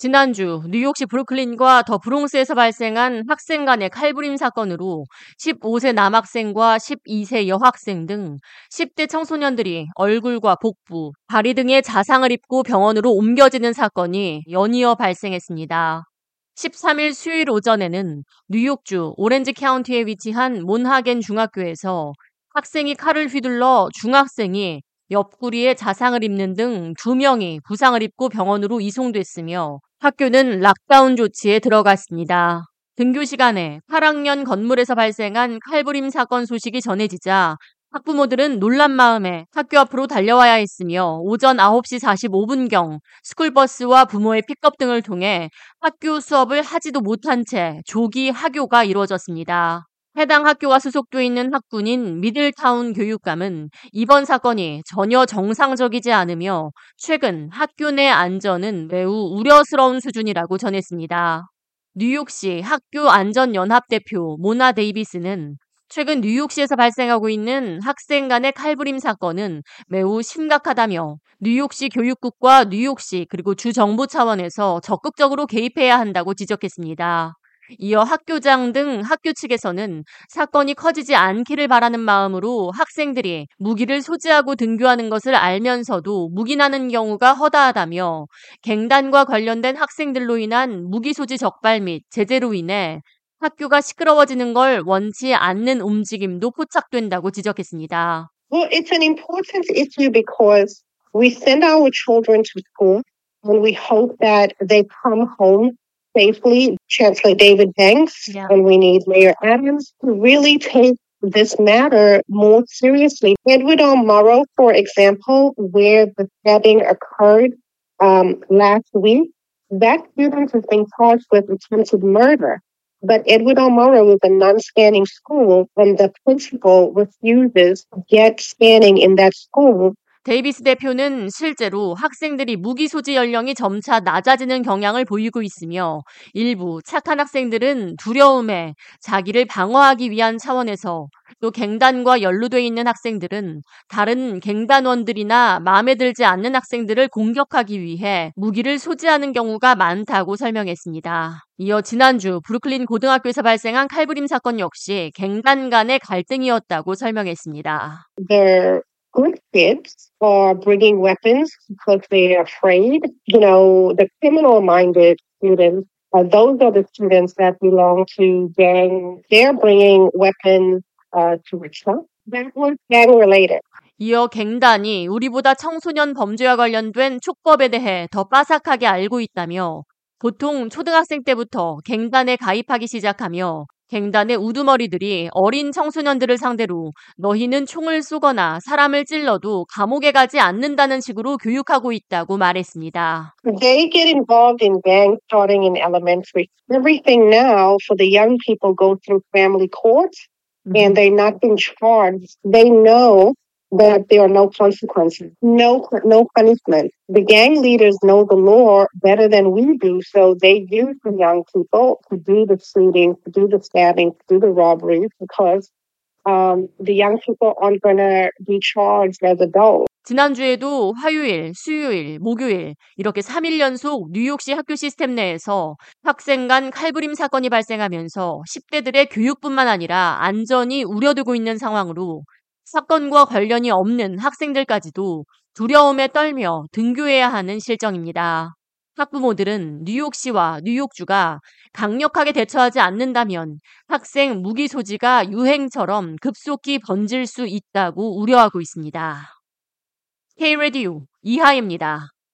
지난주 뉴욕시 브루클린과 더 브롱스에서 발생한 학생 간의 칼부림 사건으로 15세 남학생과 12세 여학생 등 10대 청소년들이 얼굴과 복부, 다리 등의 자상을 입고 병원으로 옮겨지는 사건이 연이어 발생했습니다. 13일 수요일 오전에는 뉴욕주 오렌지 카운티에 위치한 몬하겐 중학교에서 학생이 칼을 휘둘러 중학생이 옆구리에 자상을 입는 등 두 명이 부상을 입고 병원으로 이송됐으며 학교는 lockdown 조치에 들어갔습니다. 등교 시간에 8학년 건물에서 발생한 칼부림 사건 소식이 전해지자 학부모들은 놀란 마음에 학교 앞으로 달려와야 했으며 오전 9시 45분경 스쿨버스와 부모의 픽업 등을 통해 학교 수업을 하지도 못한 채 조기 하교가 이루어졌습니다. 해당 학교가 소속돼 있는 학군인 미들타운 교육감은 이번 사건이 전혀 정상적이지 않으며 최근 학교 내 안전은 매우 우려스러운 수준이라고 전했습니다. 뉴욕시 학교 안전연합 대표 모나 데이비스는 최근 뉴욕시에서 발생하고 있는 학생 간의 칼부림 사건은 매우 심각하다며 뉴욕시 교육국과 뉴욕시 그리고 주 정부 차원에서 적극적으로 개입해야 한다고 지적했습니다. 이어 학교장 등 학교 측에서는 사건이 커지지 않기를 바라는 마음으로 학생들이 무기를 소지하고 등교하는 것을 알면서도 묵인하는 경우가 허다하다며 갱단과 관련된 학생들로 인한 무기 소지 적발 및 제재로 인해 학교가 시끄러워지는 걸 원치 않는 움직임도 포착된다고 지적했습니다. Well, it's an important issue because we send our children to school and we hope that they come home safely. Chancellor David Banks yeah. and we need Mayor Adams to really take this matter more seriously. Edward R. Morrow, for example, where the stabbing occurred um, last week, that student has been charged with attempted murder. But Edward R. Morrow is a non-scanning school, and the principal refuses to get scanning in that school 데이비스 대표는 실제로 학생들이 무기 소지 연령이 점차 낮아지는 경향을 보이고 있으며 일부 착한 학생들은 두려움에 자기를 방어하기 위한 차원에서 또 갱단과 연루돼 있는 학생들은 다른 갱단원들이나 마음에 들지 않는 학생들을 공격하기 위해 무기를 소지하는 경우가 많다고 설명했습니다. 이어 지난주 브루클린 고등학교에서 발생한 칼부림 사건 역시 갱단 간의 갈등이었다고 설명했습니다. There good kids are bringing weapons because they're afraid. You know, the criminal minded students, uh, those are the students that belong to gangs. They're bringing weapons uh, to Richmond. That was gang related. 이어 갱단이 우리보다 청소년 범죄와 관련된 촉법에 대해 더 빠삭하게 알고 있다며 보통 초등학생 때부터 갱단에 가입하기 시작하며 갱단의 우두머리들이 어린 청소년들을 상대로 너희는 총을 쏘거나 사람을 찔러도 감옥에 가지 않는다는 식으로 교육하고 있다고 말했습니다. They get involved in gangs starting in elementary. Everything now for the young people go through family courts and they're not being charged. They know that there are no consequences, no no punishment. The gang leaders know the law better than we do, so they use the young people to do the shooting, to do the stabbing, to do the robberies, because um, the young people aren't going to be charged as adults. 지난주에도 화요일, 수요일, 목요일 이렇게 3일 연속 뉴욕시 학교 시스템 내에서 학생 간 칼부림 사건이 발생하면서 10대들의 교육뿐만 아니라 안전이 우려되고 있는 상황으로 사건과 관련이 없는 학생들까지도 두려움에 떨며 등교해야 하는 실정입니다. 학부모들은 뉴욕시와 뉴욕주가 강력하게 대처하지 않는다면 학생 무기 소지가 유행처럼 급속히 번질 수 있다고 우려하고 있습니다. K-Radio 이하입니다.